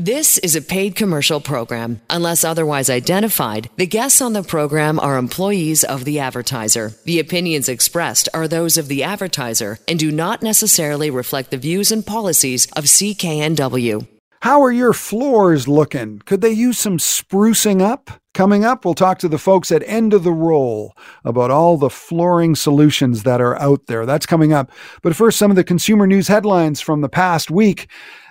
This is a paid commercial program. Unless otherwise identified, the guests on the program are employees of the advertiser. The opinions expressed are those of the advertiser and do not necessarily reflect the views and policies of CKNW. How are your floors looking? Could they use some sprucing up? Coming up, we'll talk to the folks at End of the Roll about all the flooring solutions that are out there. That's coming up. But first, some of the consumer news headlines from the past week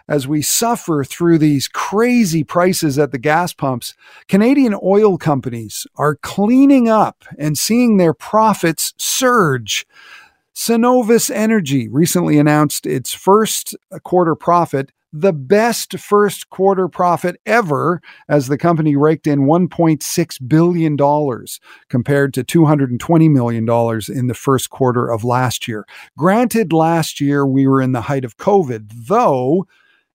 as we suffer through these crazy prices at the gas pumps, Canadian oil companies are cleaning up and seeing their profits surge. Cenovus Energy recently announced its first quarter profit, the best first quarter profit ever, as the company raked in $1.6 billion compared to $220 million in the first quarter of last year. Granted, last year we were in the height of COVID, though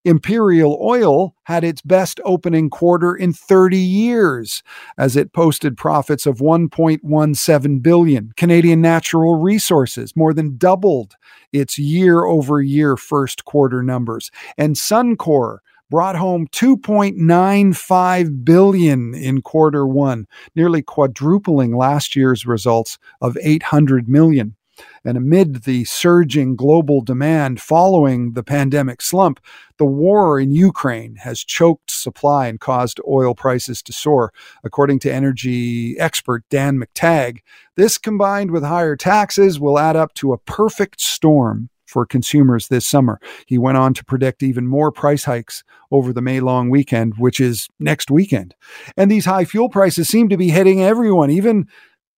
Imperial Oil had its best opening quarter in 30 years as it posted profits of 1.17 billion. Canadian Natural Resources more than doubled its year-over-year first quarter numbers. And Suncor brought home 2.95 billion in quarter 1, nearly quadrupling last year's results of 800 million. And amid the surging global demand following the pandemic slump, the war in Ukraine has choked supply and caused oil prices to soar. According to energy expert Dan McTeague, this combined with higher taxes will add up to a perfect storm for consumers this summer. He went on to predict even more price hikes over the May long weekend, which is next weekend. And these high fuel prices seem to be hitting everyone, even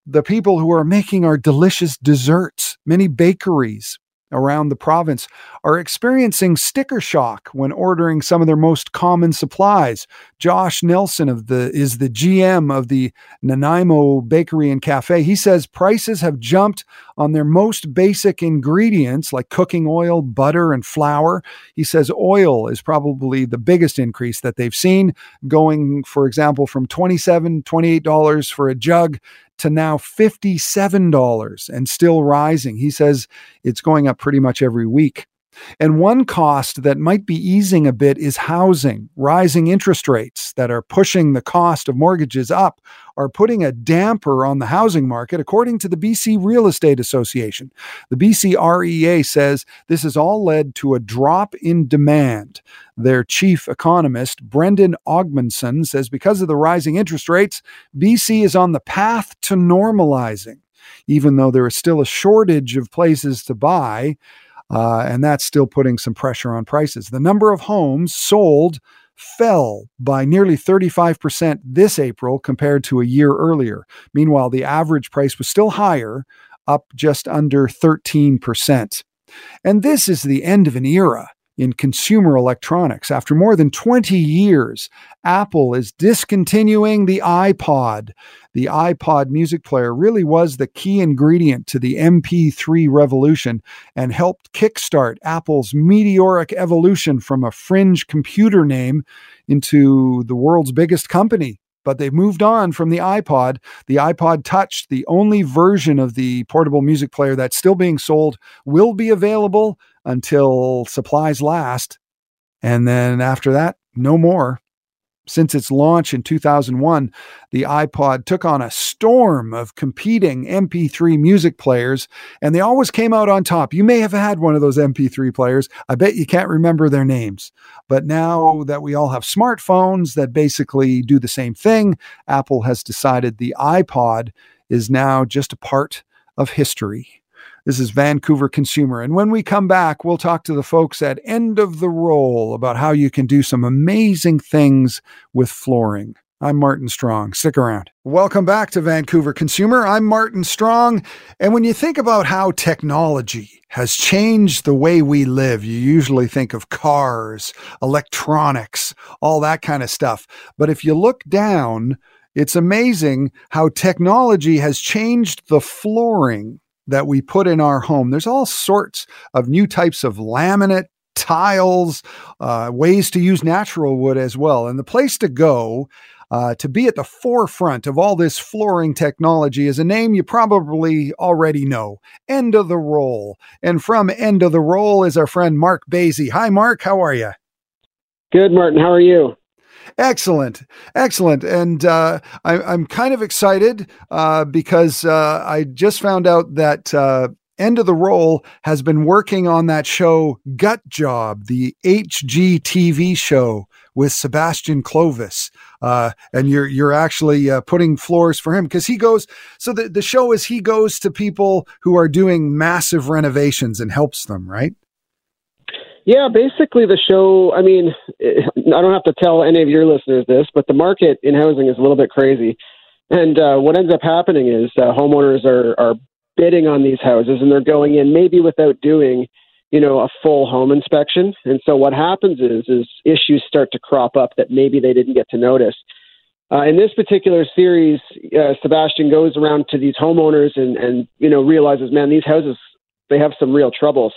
the people who are making our delicious desserts. Many bakeries around the province are experiencing sticker shock when ordering some of their most common supplies. Josh Nelson of the is the GM of the Nanaimo Bakery and Cafe. He says prices have jumped on their most basic ingredients like cooking oil, butter, and flour. He says oil is probably the biggest increase that they've seen, going, for example, from $27, $28 for a jug to now $57 and still rising. He says it's going up pretty much every week. And one cost that might be easing a bit is housing. Rising interest rates that are pushing the cost of mortgages up are putting a damper on the housing market, according to the BC Real Estate Association. The BC REA says this has all led to a drop in demand. Their chief economist, Brendon Ogmundson, says because of the rising interest rates, BC is on the path to normalizing. Even though there is still a shortage of places to buy, uh, and that's still putting some pressure on prices. The number of homes sold fell by nearly 35% this April compared to a year earlier. Meanwhile, the average price was still higher, up just under 13%. And this is the end of an era in consumer electronics. After more than 20 years, Apple is discontinuing the iPod. The iPod music player really was the key ingredient to the MP3 revolution and helped kickstart Apple's meteoric evolution from a fringe computer name into the world's biggest company but they've moved on from the iPod. The iPod Touch, the only version of the portable music player that's still being sold, will be available until supplies last. And then after that, no more. Since its launch in 2001, the iPod took on a storm of competing MP3 music players, and they always came out on top. You may have had one of those MP3 players. I bet you can't remember their names. But now that we all have smartphones that basically do the same thing, Apple has decided the iPod is now just a part of history. This is Vancouver Consumer. And when we come back, we'll talk to the folks at End of the Roll about how you can do some amazing things with flooring. I'm Martin Strong. Stick around. Welcome back to Vancouver Consumer. I'm Martin Strong. And when you think about how technology has changed the way we live, you usually think of cars, electronics, all that kind of stuff. But if you look down, it's amazing how technology has changed the flooring that we put in our home. There's all sorts of new types of laminate, tiles, uh, ways to use natural wood as well. And the place to go uh, to be at the forefront of all this flooring technology is a name you probably already know End of the Roll. And from End of the Roll is our friend Mark Basie. Hi, Mark. How are you? Good, Martin. How are you? Excellent, excellent, and uh, I, am kind of excited uh, because uh, I just found out that uh, End of the Roll has been working on that show Gut Job, the HGTV show with Sebastian Clovis, uh, and you're you're actually uh, putting floors for him because he goes. So the the show is he goes to people who are doing massive renovations and helps them, right? Yeah, basically the show. I mean, I don't have to tell any of your listeners this, but the market in housing is a little bit crazy. And uh, what ends up happening is uh, homeowners are are bidding on these houses, and they're going in maybe without doing, you know, a full home inspection. And so what happens is is issues start to crop up that maybe they didn't get to notice. Uh, in this particular series, uh, Sebastian goes around to these homeowners and and you know realizes, man, these houses they have some real troubles.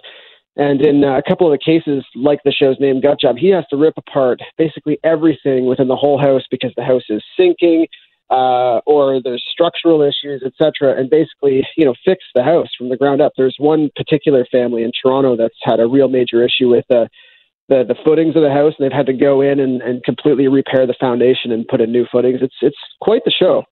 And in uh, a couple of the cases, like the show's name, Gut Job, he has to rip apart basically everything within the whole house because the house is sinking uh, or there's structural issues, etc., and basically, you know, fix the house from the ground up. There's one particular family in Toronto that's had a real major issue with uh, the the footings of the house, and they've had to go in and, and completely repair the foundation and put in new footings. It's it's quite the show.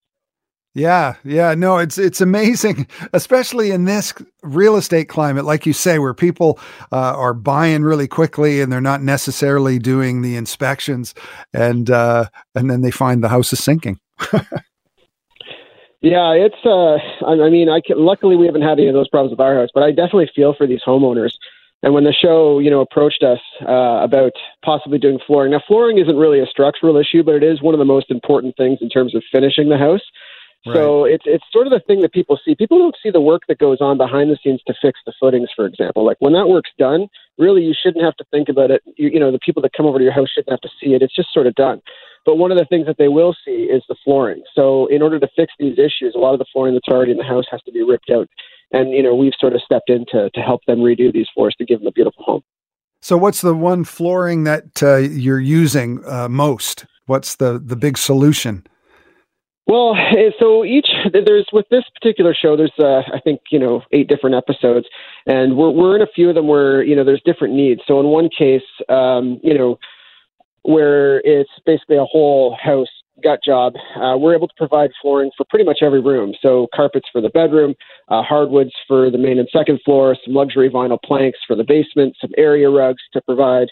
Yeah, yeah, no, it's it's amazing, especially in this real estate climate, like you say, where people uh, are buying really quickly and they're not necessarily doing the inspections, and uh, and then they find the house is sinking. yeah, it's. Uh, I, mean, I can, luckily we haven't had any of those problems with our house, but I definitely feel for these homeowners. And when the show, you know, approached us uh, about possibly doing flooring, now flooring isn't really a structural issue, but it is one of the most important things in terms of finishing the house. So it's it's sort of the thing that people see. People don't see the work that goes on behind the scenes to fix the footings, for example. Like when that work's done, really you shouldn't have to think about it. You, you know, the people that come over to your house shouldn't have to see it. It's just sort of done. But one of the things that they will see is the flooring. So in order to fix these issues, a lot of the flooring that's already in the house has to be ripped out. And you know, we've sort of stepped in to to help them redo these floors to give them a beautiful home. So what's the one flooring that uh, you're using uh, most? What's the the big solution? Well, eh, so each there's with this particular show, there's uh, I think you know eight different episodes, and we're we're in a few of them where you know there's different needs. So in one case, um, you know, where it's basically a whole house gut job, uh, we're able to provide flooring for pretty much every room. So carpets for the bedroom, uh, hardwoods for the main and second floor, some luxury vinyl planks for the basement, some area rugs to provide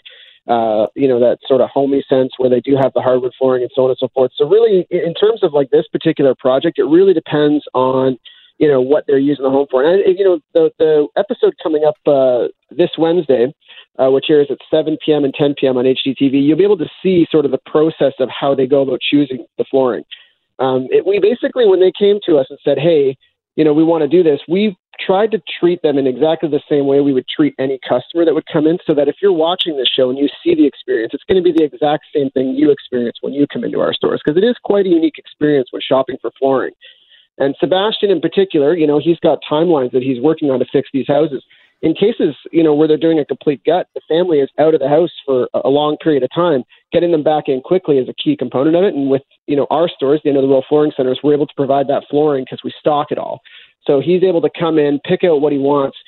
uh, you know, that sort of homey sense where they do have the hardwood flooring and so on and so forth. So really, in terms of like this particular project, it really depends on, you know, what they're using the home for. And, you know, the, the episode coming up uh, this Wednesday, uh, which airs at 7 p.m. and 10 p.m. on HGTV, you'll be able to see sort of the process of how they go about choosing the flooring. Um, it, we basically, when they came to us and said, hey, you know, we want to do this, we tried to treat them in exactly the same way we would treat any customer that would come in so that if you're watching this show and you see the experience, it's going to be the exact same thing you experience when you come into our stores because it is quite a unique experience when shopping for flooring. And Sebastian in particular, you know, he's got timelines that he's working on to fix these houses. In cases, you know, where they're doing a complete gut, the family is out of the house for a long period of time. Getting them back in quickly is a key component of it. And with, you know, our stores, the End of the Roll flooring centers, we're able to provide that flooring because we stock it all. So he's able to come in, pick out what he wants,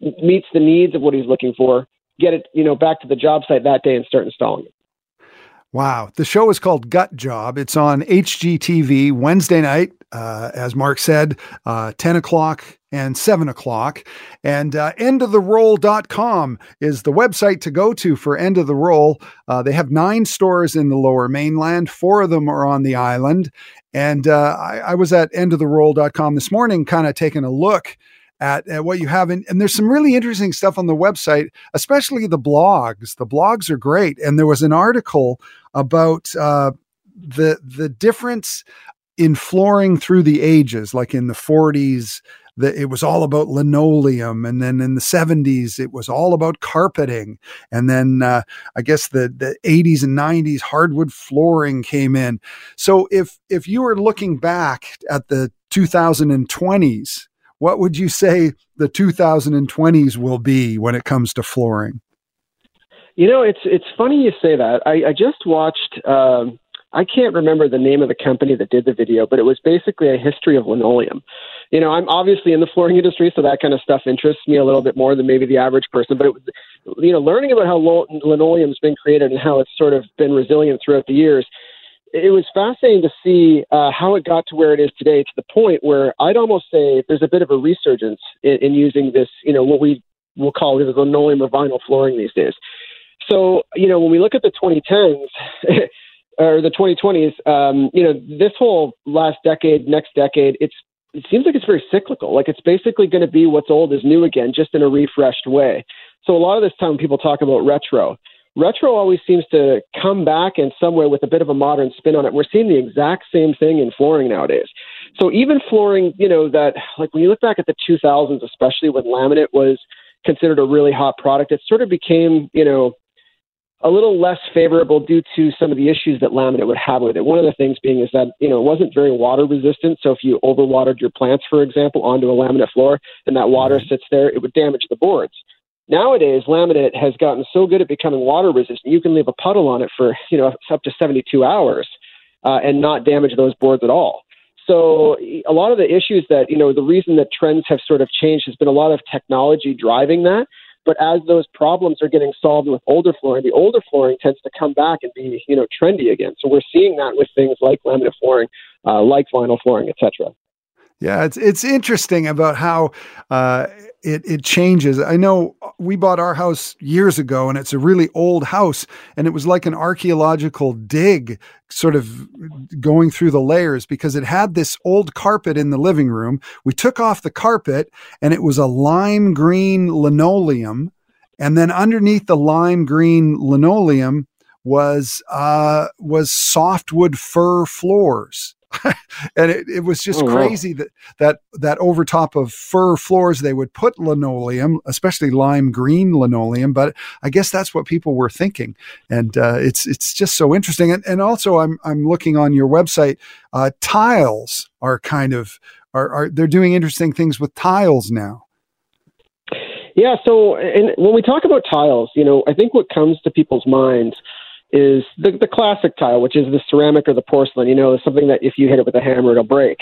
meets the needs of what he's looking for, get it, you know, back to the job site that day and start installing it. Wow. The show is called Gut Job. It's on HGTV Wednesday night, uh, as Mark said, uh, 10 o'clock and 7 o'clock. And uh, endoftheroll.com is the website to go to for End of the Roll. Uh, they have nine stores in the lower mainland, four of them are on the island. And uh, I, I, was at endoftheroll.com this morning, kind of taking a look at, at what you have. And, and, there's some really interesting stuff on the website, especially the blogs. The blogs are great. And there was an article about uh, the the difference in flooring through the ages, like in the 40s, it was all about linoleum, and then in the 70s it was all about carpeting, and then uh, I guess the the 80s and 90s hardwood flooring came in. So if if you were looking back at the 2020s, what would you say the 2020s will be when it comes to flooring? You know, it's it's funny you say that. I, I just watched. Um, I can't remember the name of the company that did the video, but it was basically a history of linoleum you know, I'm obviously in the flooring industry, so that kind of stuff interests me a little bit more than maybe the average person. But it you know, learning about how linoleum's been created and how it's sort of been resilient throughout the years. It was fascinating to see uh, how it got to where it is today, to the point where I'd almost say there's a bit of a resurgence in, in using this, you know, what we will call it linoleum or vinyl flooring these days. So, you know, when we look at the 2010s or the 2020s, um, you know, this whole last decade, next decade, it's it seems like it's very cyclical. Like it's basically going to be what's old is new again, just in a refreshed way. So a lot of this time people talk about retro. Retro always seems to come back in some way with a bit of a modern spin on it. We're seeing the exact same thing in flooring nowadays. So even flooring, you know, that like when you look back at the 2000s, especially when laminate was considered a really hot product, it sort of became, you know, a little less favorable due to some of the issues that laminate would have with it. One of the things being is that you know it wasn't very water resistant. So if you overwatered your plants, for example, onto a laminate floor and that water mm-hmm. sits there, it would damage the boards. Nowadays, laminate has gotten so good at becoming water resistant, you can leave a puddle on it for you know up to 72 hours uh, and not damage those boards at all. So a lot of the issues that you know the reason that trends have sort of changed has been a lot of technology driving that. But as those problems are getting solved with older flooring, the older flooring tends to come back and be, you know, trendy again. So we're seeing that with things like laminate flooring, uh, like vinyl flooring, etc. Yeah, it's it's interesting about how uh, it it changes. I know we bought our house years ago, and it's a really old house, and it was like an archaeological dig, sort of going through the layers because it had this old carpet in the living room. We took off the carpet, and it was a lime green linoleum, and then underneath the lime green linoleum was uh, was softwood fir floors and it, it was just oh, crazy wow. that that that over top of fir floors they would put linoleum, especially lime green linoleum. But I guess that's what people were thinking, and uh, it's it's just so interesting. And, and also, I'm I'm looking on your website. Uh, tiles are kind of are, are they're doing interesting things with tiles now. Yeah. So, and when we talk about tiles, you know, I think what comes to people's minds is the, the classic tile, which is the ceramic or the porcelain. You know, something that if you hit it with a hammer, it'll break.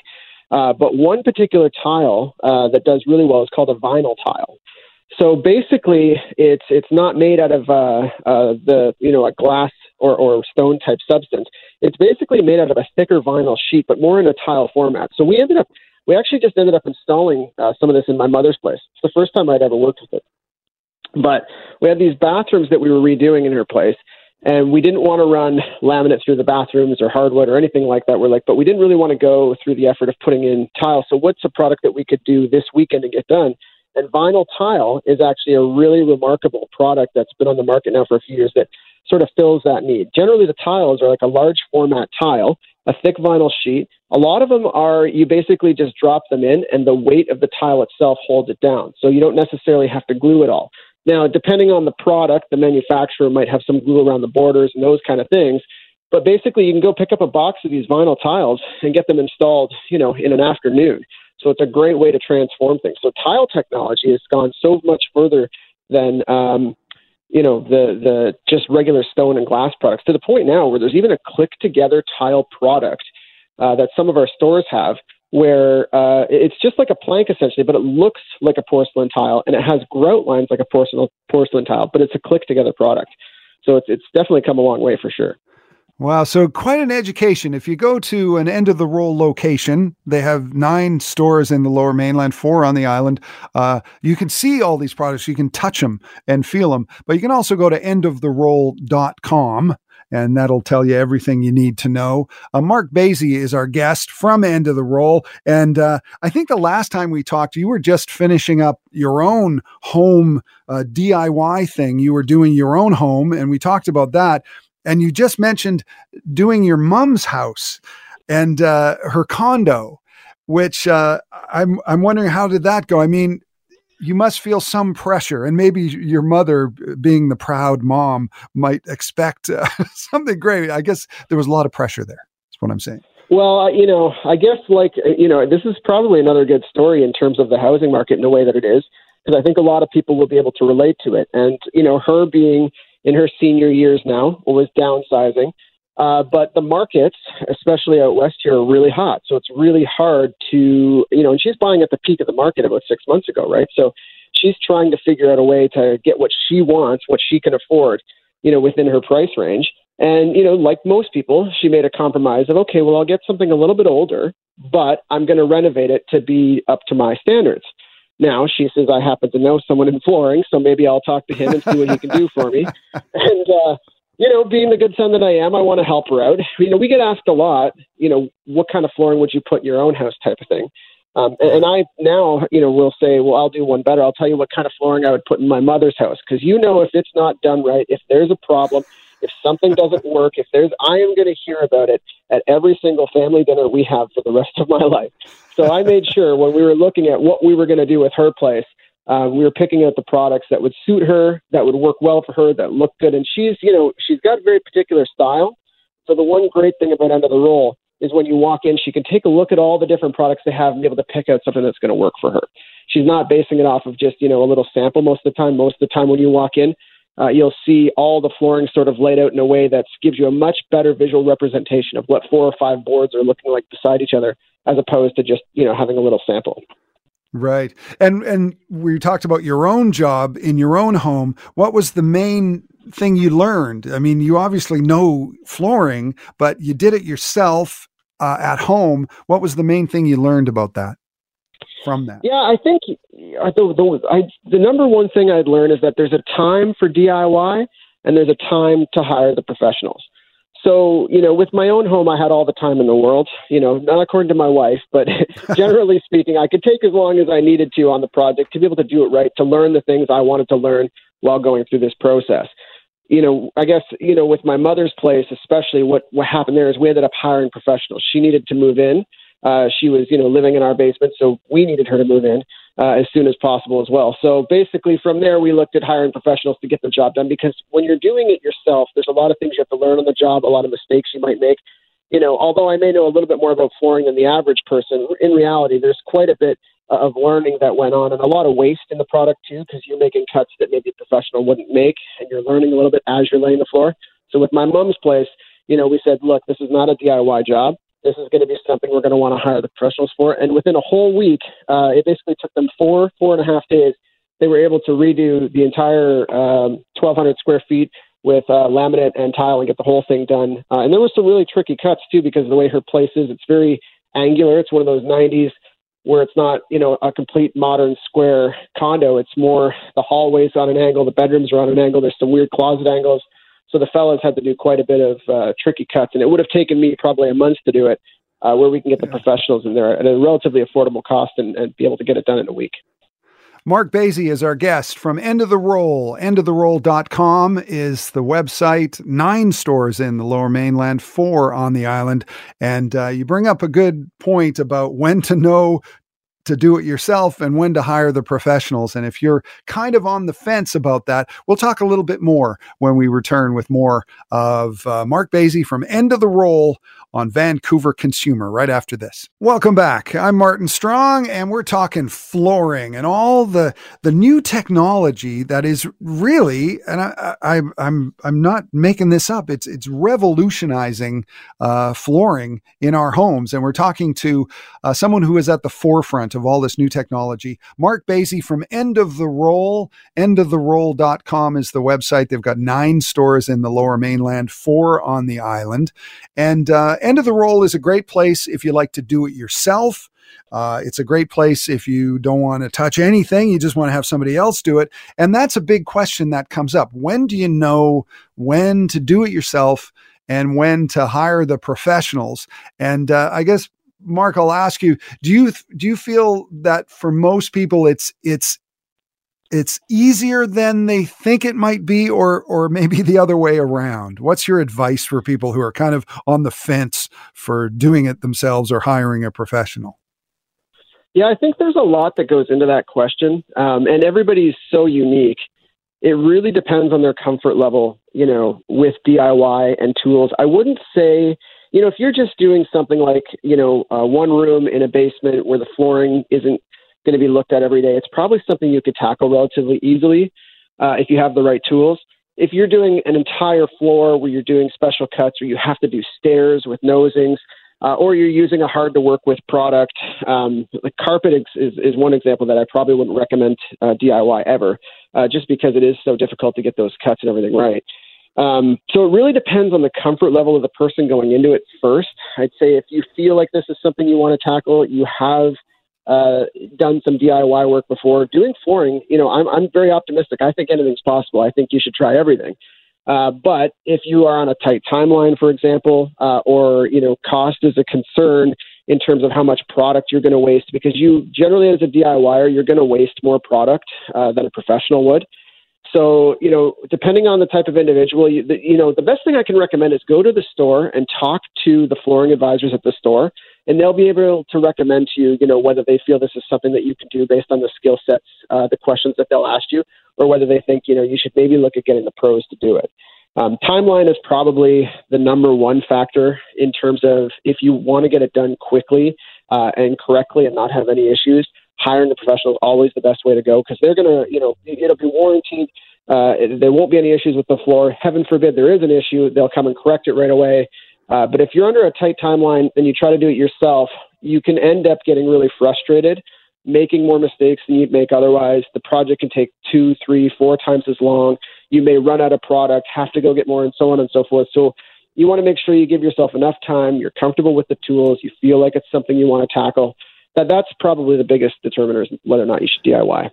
Uh, but one particular tile uh, that does really well is called a vinyl tile. So basically, it's it's not made out of uh, uh, the you know a glass or, or stone type substance. It's basically made out of a thicker vinyl sheet, but more in a tile format. So we ended up we actually just ended up installing uh, some of this in my mother's place. It's the first time I'd ever worked with it. But we had these bathrooms that we were redoing in her place, and we didn't want to run laminate through the bathrooms or hardwood or anything like that. We're like, but we didn't really want to go through the effort of putting in tile. So what's a product that we could do this weekend and get done? And vinyl tile is actually a really remarkable product that's been on the market now for a few years that sort of fills that need. Generally, the tiles are like a large format tile, a thick vinyl sheet. A lot of them are you basically just drop them in, and the weight of the tile itself holds it down. So you don't necessarily have to glue it all. Now, depending on the product, the manufacturer might have some glue around the borders and those kind of things. But basically, you can go pick up a box of these vinyl tiles and get them installed, you know, in an afternoon. So it's a great way to transform things. So tile technology has gone so much further than, um, you know, the the just regular stone and glass products to the point now where there's even a click together tile product uh, that some of our stores have where uh, it's just like a plank essentially, but it looks like a porcelain tile and it has grout lines like a porcelain porcelain tile, but it's a click together product. So it's it's definitely come a long way for sure. Wow, so quite an education. If you go to an end of the roll location, they have nine stores in the lower mainland, four on the island. Uh, you can see all these products, you can touch them and feel them, but you can also go to endoftheroll.com and that'll tell you everything you need to know. Uh, Mark Basie is our guest from End of the Roll. And uh, I think the last time we talked, you were just finishing up your own home uh, DIY thing. You were doing your own home, and we talked about that. And you just mentioned doing your mom's house and uh, her condo, which uh, I'm, I'm wondering how did that go? I mean, you must feel some pressure, and maybe your mother, being the proud mom, might expect uh, something great. I guess there was a lot of pressure there. That's what I'm saying. Well, you know, I guess like you know, this is probably another good story in terms of the housing market in the way that it is, because I think a lot of people will be able to relate to it. And you know, her being in her senior years now, was downsizing. Uh, but the markets, especially out west here, are really hot. So it's really hard to, you know, and she's buying at the peak of the market about six months ago, right? So she's trying to figure out a way to get what she wants, what she can afford, you know, within her price range. And, you know, like most people, she made a compromise of, okay, well, I'll get something a little bit older, but I'm going to renovate it to be up to my standards. Now, she says, I happen to know someone in flooring, so maybe I'll talk to him and see what he can do for me. And, uh, you know, being the good son that I am, I want to help her out. You know, we get asked a lot, you know, what kind of flooring would you put in your own house type of thing. Um, and, and I now, you know, will say, well, I'll do one better. I'll tell you what kind of flooring I would put in my mother's house because you know if it's not done right, if there's a problem, if something doesn't work, if there's, I am going to hear about it at every single family dinner we have for the rest of my life. So I made sure when we were looking at what we were going to do with her place, uh, we were picking out the products that would suit her, that would work well for her, that look good. And she's, you know, she's got a very particular style. So the one great thing about of the Roll is when you walk in, she can take a look at all the different products they have and be able to pick out something that's going to work for her. She's not basing it off of just, you know, a little sample most of the time. Most of the time when you walk in, uh, you'll see all the flooring sort of laid out in a way that gives you a much better visual representation of what four or five boards are looking like beside each other, as opposed to just, you know, having a little sample. Right. And and we talked about your own job in your own home. What was the main thing you learned? I mean, you obviously know flooring, but you did it yourself uh, at home. What was the main thing you learned about that from that? Yeah, I think the the, I, the number one thing I'd learned is that there's a time for DIY and there's a time to hire the professionals. So, you know, with my own home, I had all the time in the world, you know, not according to my wife, but generally speaking, I could take as long as I needed to on the project to be able to do it right, to learn the things I wanted to learn while going through this process. You know, I guess, you know, with my mother's place, especially what, what happened there is we ended up hiring professionals. She needed to move in. Uh, she was, you know, living in our basement, so we needed her to move in uh, as soon as possible as well. So basically, from there, we looked at hiring professionals to get the job done because when you're doing it yourself, there's a lot of things you have to learn on the job, a lot of mistakes you might make. You know, although I may know a little bit more about flooring than the average person, in reality, there's quite a bit of learning that went on and a lot of waste in the product too because you're making cuts that maybe a professional wouldn't make and you're learning a little bit as you're laying the floor. So with my mom's place, you know, we said, look, this is not a DIY job this is going to be something we're going to want to hire the professionals for. And within a whole week, uh, it basically took them four, four and a half days. They were able to redo the entire um, 1,200 square feet with uh, laminate and tile and get the whole thing done. Uh, and there was some really tricky cuts too because of the way her place is. It's very angular. It's one of those 90s where it's not, you know, a complete modern square condo. It's more the hallways on an angle, the bedrooms are on an angle. There's some weird closet angles. So the fellows had to do quite a bit of uh, tricky cuts, and it would have taken me probably a month to do it, uh, where we can get the professionals in there at a relatively affordable cost and, and be able to get it done in a week. Mark Basie is our guest from End of the Roll. Endoftheroll.com is the website. Nine stores in the lower mainland, four on the island. And uh, you bring up a good point about when to know to do it yourself and when to hire the professionals. And if you're kind of on the fence about that, we'll talk a little bit more when we return with more of uh, Mark Basie from End of the Roll on Vancouver Consumer right after this. Welcome back. I'm Martin Strong and we're talking flooring and all the the new technology that is really and I, I am I'm I'm not making this up. It's it's revolutionizing uh, flooring in our homes and we're talking to uh, someone who is at the forefront of all this new technology. Mark Basie from End of the Roll. Endoftheroll.com is the website. They've got nine stores in the lower mainland, four on the island. And uh, End of the Roll is a great place if you like to do it yourself. Uh, it's a great place if you don't want to touch anything, you just want to have somebody else do it. And that's a big question that comes up. When do you know when to do it yourself and when to hire the professionals? And uh, I guess Mark, I'll ask you: Do you do you feel that for most people, it's it's it's easier than they think it might be, or or maybe the other way around? What's your advice for people who are kind of on the fence for doing it themselves or hiring a professional? Yeah, I think there's a lot that goes into that question, um, and everybody's so unique. It really depends on their comfort level, you know, with DIY and tools. I wouldn't say you know, if you're just doing something like, you know, uh, one room in a basement where the flooring isn't going to be looked at every day, it's probably something you could tackle relatively easily uh, if you have the right tools. if you're doing an entire floor where you're doing special cuts or you have to do stairs with nosings, uh, or you're using a hard to work with product, um, carpet is, is, is, one example that I probably wouldn't recommend uh, DIY ever, uh, just because it is so difficult to get those cuts and everything right. Um, so it really depends on the comfort level of the person going into it first. I'd say if you feel like this is something you want to tackle, you have uh, done some DIY work before. Doing flooring, you know, I'm, I'm very optimistic. I think anything's possible. I think you should try everything. Uh, but if you are on a tight timeline, for example, uh, or you know, cost is a concern in terms of how much product you're going to waste, because you generally, as a DIYer, you're going to waste more product uh, than a professional would. So, you know, depending on the type of individual, you, the, you know, the best thing I can recommend is go to the store and talk to the flooring advisors at the store, and they'll be able to recommend to you, you know, whether they feel this is something that you can do based on the skill sets, uh, the questions that they'll ask you, or whether they think, you know, you should maybe look at getting the pros to do it. Um, timeline is probably the number one factor in terms of if you want to get it done quickly uh, and correctly and not have any issues hiring the professional is always the best way to go because they're going to, you know, it'll be warranted. Uh, there won't be any issues with the floor. Heaven forbid there is an issue, they'll come and correct it right away. Uh, but if you're under a tight timeline and you try to do it yourself, you can end up getting really frustrated, making more mistakes than you'd make otherwise. The project can take two, three, four times as long. You may run out of product, have to go get more, and so on and so forth. So you want to make sure you give yourself enough time, you're comfortable with the tools, you feel like it's something you want to tackle that that's probably the biggest determiners whether or not you should DIY.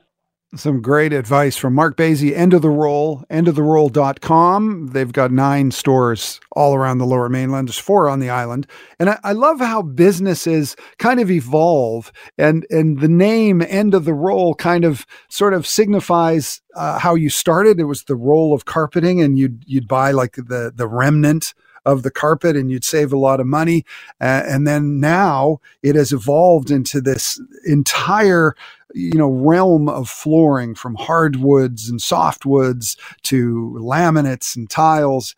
Some great advice from Mark Basie, End of the Roll, endoftheroll.com. They've got nine stores all around the lower mainland. There's four on the island. And I, I, love how businesses kind of evolve and, and the name End of the Roll kind of sort of signifies uh, how you started. It was the roll of carpeting and you'd, you'd buy like the, the remnant of the carpet and you'd save a lot of money. Uh, and then now it has evolved into this entire you know realm of flooring from hardwoods and softwoods to laminates and tiles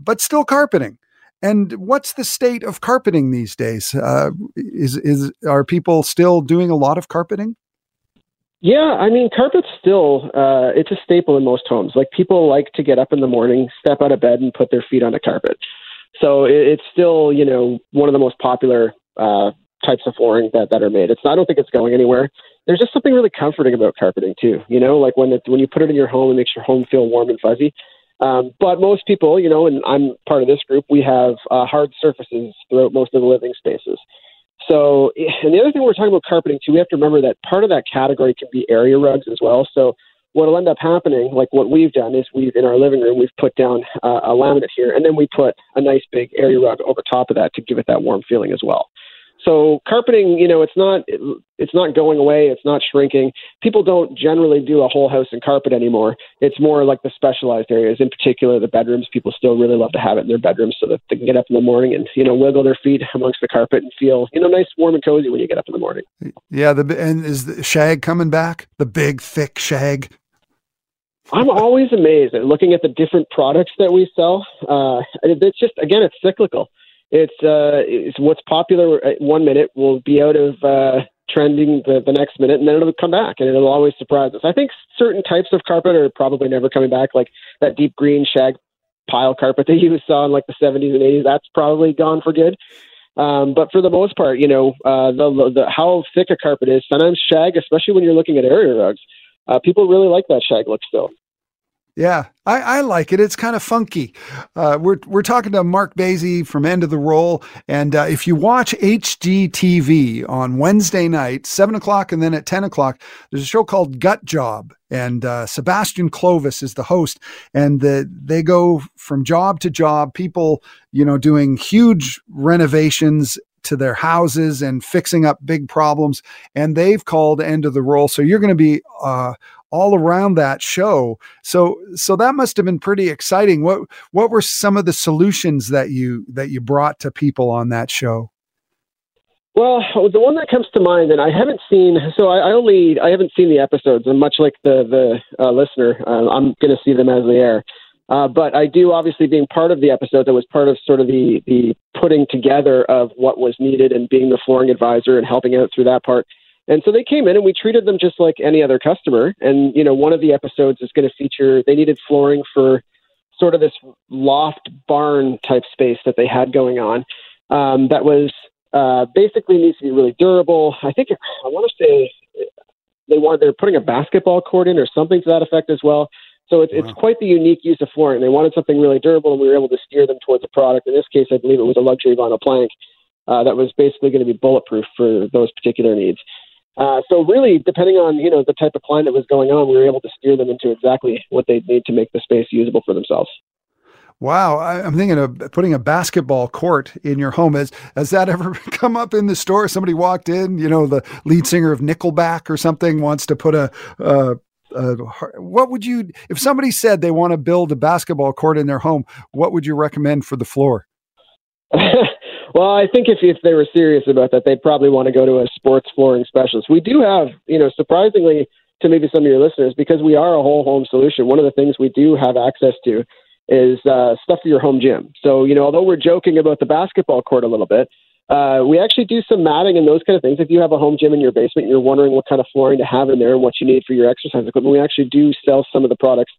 but still carpeting. And what's the state of carpeting these days? Uh, is is are people still doing a lot of carpeting yeah, I mean, carpet's still uh, it's a staple in most homes. Like people like to get up in the morning, step out of bed, and put their feet on a carpet. So it, it's still, you know, one of the most popular uh, types of flooring that, that are made. It's I don't think it's going anywhere. There's just something really comforting about carpeting too. You know, like when it, when you put it in your home, it makes your home feel warm and fuzzy. Um, but most people, you know, and I'm part of this group, we have uh, hard surfaces throughout most of the living spaces. So, and the other thing we're talking about carpeting too, we have to remember that part of that category can be area rugs as well. So what'll end up happening, like what we've done, is we've in our living room we've put down uh, a laminate here, and then we put a nice big area rug over top of that to give it that warm feeling as well. So carpeting, you know, it's not it's not going away. It's not shrinking. People don't generally do a whole house in carpet anymore. It's more like the specialized areas, in particular the bedrooms. People still really love to have it in their bedrooms so that they can get up in the morning and you know wiggle their feet amongst the carpet and feel you know nice, warm, and cozy when you get up in the morning. Yeah, the and is the shag coming back? The big, thick shag. I'm always amazed at looking at the different products that we sell. Uh, it's just again, it's cyclical. It's uh, it's what's popular one minute will be out of uh, trending the, the next minute, and then it'll come back, and it'll always surprise us. I think certain types of carpet are probably never coming back, like that deep green shag pile carpet that you saw in like the 70s and 80s. That's probably gone for good. Um, but for the most part, you know, uh, the, the how thick a carpet is. Sometimes shag, especially when you're looking at area rugs, uh, people really like that shag look still. Yeah, I, I, like it. It's kind of funky. Uh, we're we're talking to Mark Basie from End of the Roll, and uh, if you watch HGTV on Wednesday night, seven o'clock, and then at ten o'clock, there's a show called Gut Job, and uh, Sebastian Clovis is the host, and the, they go from job to job. People, you know, doing huge renovations to their houses and fixing up big problems. And they've called end of the roll. So you're going to be uh, all around that show. So so that must have been pretty exciting. What what were some of the solutions that you that you brought to people on that show? Well, the one that comes to mind, and I haven't seen, so I, I only I haven't seen the episodes, and much like the the uh, listener, uh, I'm going to see them as they air. Uh, but I do, obviously, being part of the episode, that was part of sort of the the putting together of what was needed and being the flooring advisor and helping out through that part. And so they came in and we treated them just like any other customer. And, you know, one of the episodes is going to feature, they needed flooring for sort of this loft barn type space that they had going on um, that was uh, basically needs to be really durable. I think I want to say they wanted they're putting a basketball court in or something to that effect as well. So it's, wow. it's quite the unique use of flooring. They wanted something really durable, and we were able to steer them towards a product. In this case, I believe it was a luxury vinyl plank uh, that was basically going to be bulletproof for those particular needs. Uh, so really, depending on you know the type of client that was going on, we were able to steer them into exactly what they need to make the space usable for themselves. Wow, I, am thinking of putting a basketball court in your home. Has has that ever come up in the store? Somebody walked in, you know, the lead singer of Nickelback or something wants to put a, a, a what would you if somebody said they want to build a basketball court in their home? What would you recommend for the floor? well, I think if if they were serious about that, they'd probably want to go to a sports flooring specialist. We do have, you know, surprisingly to maybe some of your listeners, because we are a whole home solution. One of the things we do have access to is uh, stuff for your home gym. So, you know, although we're joking about the basketball court a little bit, uh, we actually do some matting and those kind of things. If you have a home gym in your basement, and you're wondering what kind of flooring to have in there and what you need for your exercise equipment, we actually do sell some of the products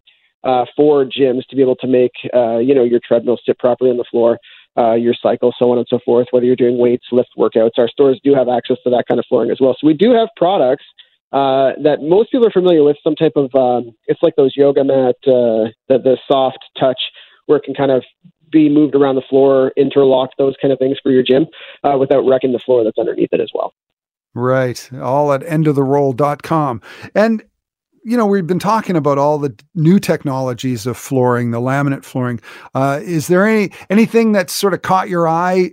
uh, for gyms to be able to make, uh, you know, your treadmill sit properly on the floor, uh, your cycle, so on and so forth. Whether you're doing weights, lift workouts, our stores do have access to that kind of flooring as well. So we do have products uh, that most people are familiar with. Some type of um, it's like those yoga mat, uh, the the soft touch where it can kind of be moved around the floor, interlock those kind of things for your gym uh, without wrecking the floor that's underneath it as well. Right, all at endoftheroll.com. And you know, we've been talking about all the new technologies of flooring, the laminate flooring. Uh, is there any anything that sort of caught your eye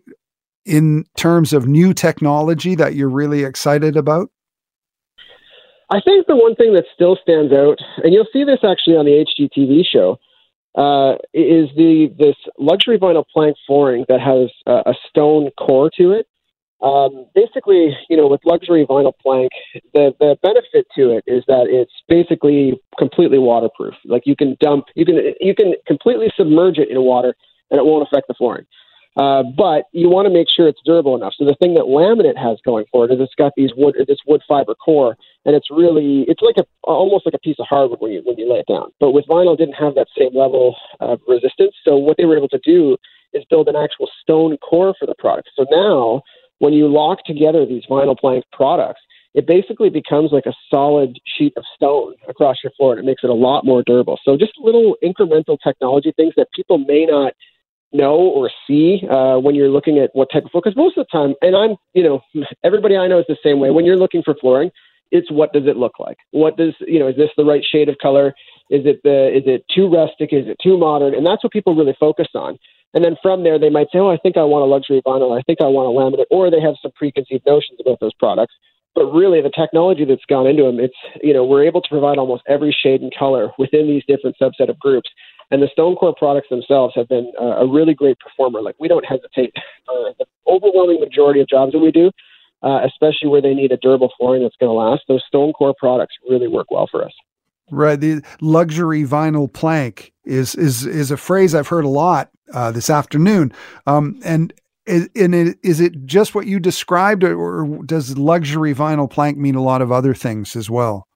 in terms of new technology that you're really excited about? I think the one thing that still stands out, and you'll see this actually on the HGTV show, uh, is the this luxury vinyl plank flooring that has uh, a stone core to it. Um, basically, you know, with luxury vinyl plank, the the benefit to it is that it's basically completely waterproof. Like you can dump, you can you can completely submerge it in water, and it won't affect the flooring. Uh, but you want to make sure it's durable enough. So the thing that laminate has going for it is it's got these wood, this wood fiber core, and it's really, it's like a almost like a piece of hardwood when you when you lay it down. But with vinyl, didn't have that same level of resistance. So what they were able to do is build an actual stone core for the product. So now, when you lock together these vinyl plank products, it basically becomes like a solid sheet of stone across your floor, and it makes it a lot more durable. So just little incremental technology things that people may not know or see uh, when you're looking at what type of floor. Because most of the time, and I'm, you know, everybody I know is the same way. When you're looking for flooring, it's what does it look like? What does, you know, is this the right shade of color? Is it the, is it too rustic? Is it too modern? And that's what people really focus on. And then from there, they might say, oh, I think I want a luxury vinyl. I think I want a laminate, or they have some preconceived notions about those products. But really, the technology that's gone into them, it's, you know, we're able to provide almost every shade and color within these different subset of groups. And the Stonecore products themselves have been uh, a really great performer. Like we don't hesitate. Uh, the overwhelming majority of jobs that we do, uh, especially where they need a durable flooring that's going to last, those Stonecore products really work well for us. Right, the luxury vinyl plank is is is a phrase I've heard a lot uh, this afternoon. Um, and is, and it, is it just what you described, or does luxury vinyl plank mean a lot of other things as well?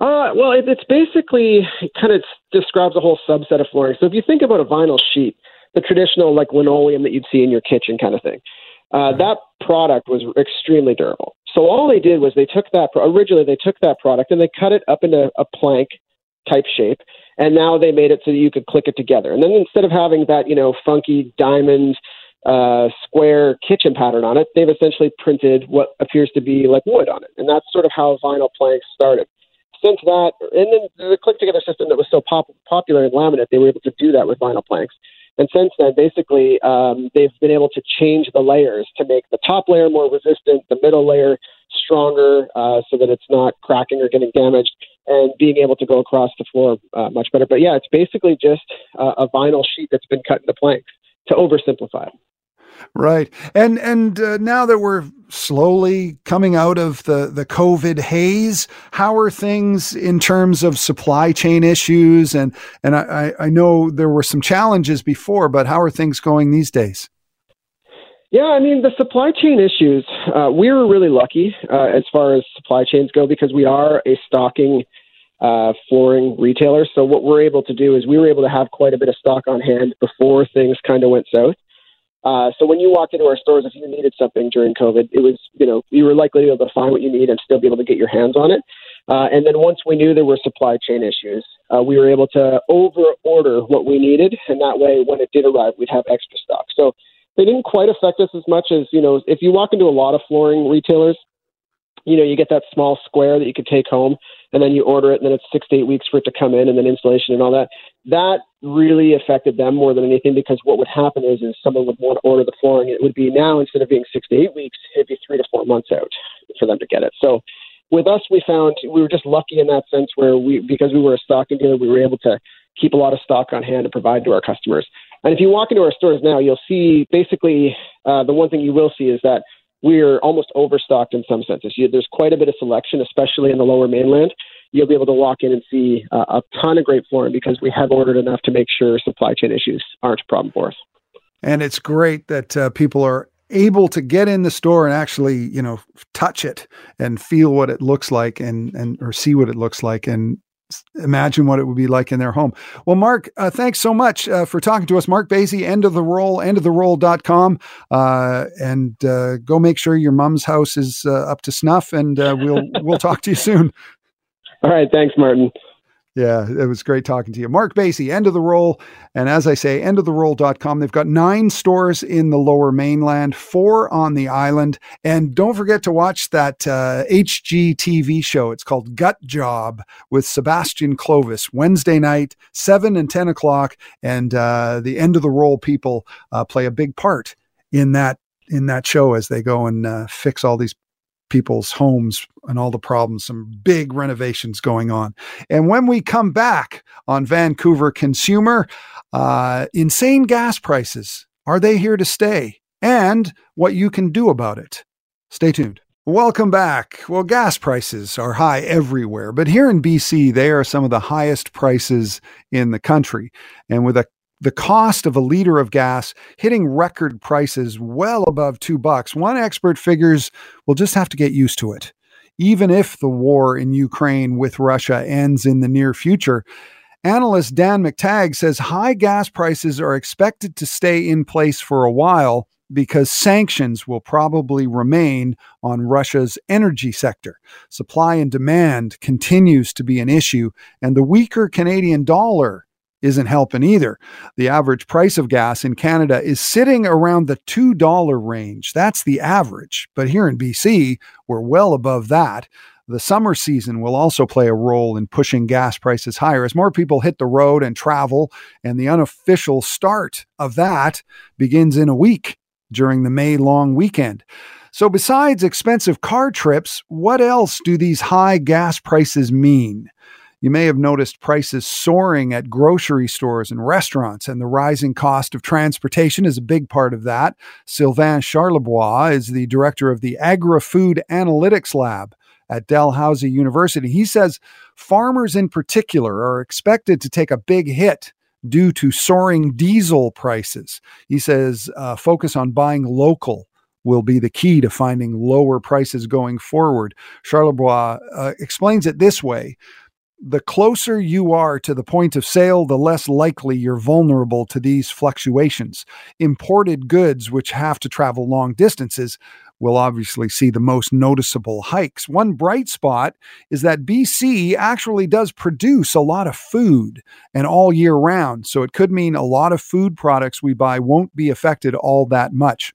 Uh, well, it, it's basically it kind of describes a whole subset of flooring. So if you think about a vinyl sheet, the traditional like linoleum that you'd see in your kitchen kind of thing, uh, that product was extremely durable. So all they did was they took that originally they took that product and they cut it up into a plank type shape, and now they made it so that you could click it together. And then instead of having that you know funky diamond uh, square kitchen pattern on it, they've essentially printed what appears to be like wood on it, and that's sort of how vinyl planks started since that, and then the click together system that was so pop- popular in laminate, they were able to do that with vinyl planks. And since then, basically, um, they've been able to change the layers to make the top layer more resistant, the middle layer stronger, uh, so that it's not cracking or getting damaged, and being able to go across the floor uh, much better. But yeah, it's basically just uh, a vinyl sheet that's been cut into planks to oversimplify it. Right. And and uh, now that we're slowly coming out of the the COVID haze, how are things in terms of supply chain issues and and I I know there were some challenges before, but how are things going these days? Yeah, I mean the supply chain issues. Uh, we were really lucky uh, as far as supply chains go because we are a stocking uh, flooring retailers. So what we're able to do is we were able to have quite a bit of stock on hand before things kind of went south. Uh, so when you walked into our stores, if you needed something during COVID, it was you know you were likely to be able to find what you need and still be able to get your hands on it. Uh, and then once we knew there were supply chain issues, uh, we were able to over order what we needed, and that way when it did arrive, we'd have extra stock. So they didn't quite affect us as much as you know if you walk into a lot of flooring retailers, you know you get that small square that you could take home and then you order it, and then it's six to eight weeks for it to come in, and then installation and all that. That really affected them more than anything because what would happen is, is someone would want to order the flooring. It would be now instead of being six to eight weeks, it'd be three to four months out for them to get it. So with us, we found we were just lucky in that sense where we, because we were a stocking dealer, we were able to keep a lot of stock on hand to provide to our customers. And if you walk into our stores now, you'll see basically uh, the one thing you will see is that we're almost overstocked in some senses. You, there's quite a bit of selection, especially in the lower mainland. You'll be able to walk in and see uh, a ton of great flooring because we have ordered enough to make sure supply chain issues aren't a problem for us. And it's great that uh, people are able to get in the store and actually, you know, touch it and feel what it looks like and and or see what it looks like and imagine what it would be like in their home. Well, Mark, uh, thanks so much uh, for talking to us. Mark Basie, end of the roll, end of the roll.com. Uh, and uh, go make sure your mom's house is uh, up to snuff and uh, we'll, we'll talk to you soon. All right. Thanks, Martin. Yeah, it was great talking to you. Mark Basie, End of the Roll. And as I say, endoftheroll.com. They've got nine stores in the lower mainland, four on the island. And don't forget to watch that uh, HGTV show. It's called Gut Job with Sebastian Clovis, Wednesday night, 7 and 10 o'clock. And uh, the End of the Roll people uh, play a big part in that in that show as they go and uh, fix all these people's homes and all the problems, some big renovations going on. And when we come back on Vancouver Consumer, uh, insane gas prices are they here to stay? And what you can do about it. Stay tuned. Welcome back. Well, gas prices are high everywhere, but here in BC, they are some of the highest prices in the country. And with a the cost of a liter of gas hitting record prices well above two bucks. One expert figures we'll just have to get used to it. Even if the war in Ukraine with Russia ends in the near future, analyst Dan McTeague says high gas prices are expected to stay in place for a while because sanctions will probably remain on Russia's energy sector. Supply and demand continues to be an issue, and the weaker Canadian dollar isn't helping either. The average price of gas in Canada is sitting around the $2 range. That's the average. But here in BC, we're well above that. The summer season will also play a role in pushing gas prices higher as more people hit the road and travel, and the unofficial start of that begins in a week during the May long weekend. So, besides expensive car trips, what else do these high gas prices mean? You may have noticed prices soaring at grocery stores and restaurants, and the rising cost of transportation is a big part of that. Sylvain Charlebois is the director of the Agri Food Analytics Lab at Dalhousie University. He says farmers in particular are expected to take a big hit due to soaring diesel prices. He says uh, focus on buying local will be the key to finding lower prices going forward. Charlebois uh, explains it this way the closer you are to the point of sale, the less likely you're vulnerable to these fluctuations. Imported goods, which have to travel long distances, will obviously see the most noticeable hikes. One bright spot is that BC actually does produce a lot of food and all year round. So it could mean a lot of food products we buy won't be affected all that much.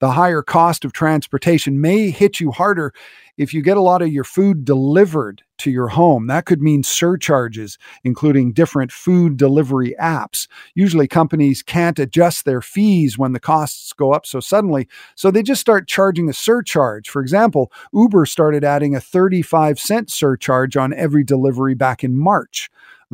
The higher cost of transportation may hit you harder if you get a lot of your food delivered to your home. That could mean surcharges, including different food delivery apps. Usually, companies can't adjust their fees when the costs go up so suddenly, so they just start charging a surcharge. For example, Uber started adding a 35 cent surcharge on every delivery back in March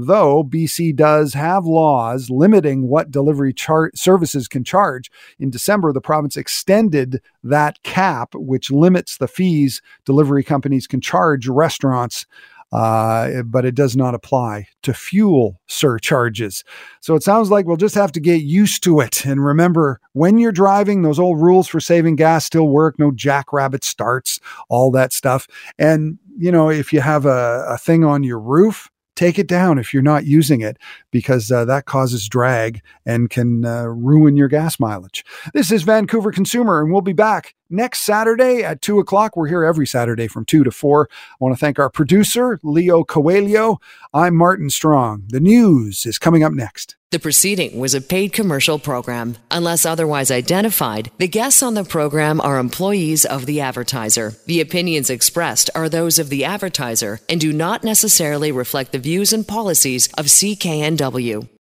though BC does have laws limiting what delivery char- services can charge. In December, the province extended that cap, which limits the fees delivery companies can charge restaurants. Uh, but it does not apply to fuel surcharges. So it sounds like we'll just have to get used to it. And remember, when you're driving, those old rules for saving gas still work. No jackrabbit starts, all that stuff. And, you know, if you have a, a thing on your roof, take it down if you're not using it because uh, that causes drag and can uh, ruin your gas mileage. This is Vancouver Consumer, and we'll be back next Saturday at 2 o'clock. We're here every Saturday from 2 to 4. I want to thank our producer, Leo Coelho. I'm Martin Strong. The news is coming up next. The proceeding was a paid commercial program. Unless otherwise identified, the guests on the program are employees of the advertiser. The opinions expressed are those of the advertiser and do not necessarily reflect the views and policies of CKNW.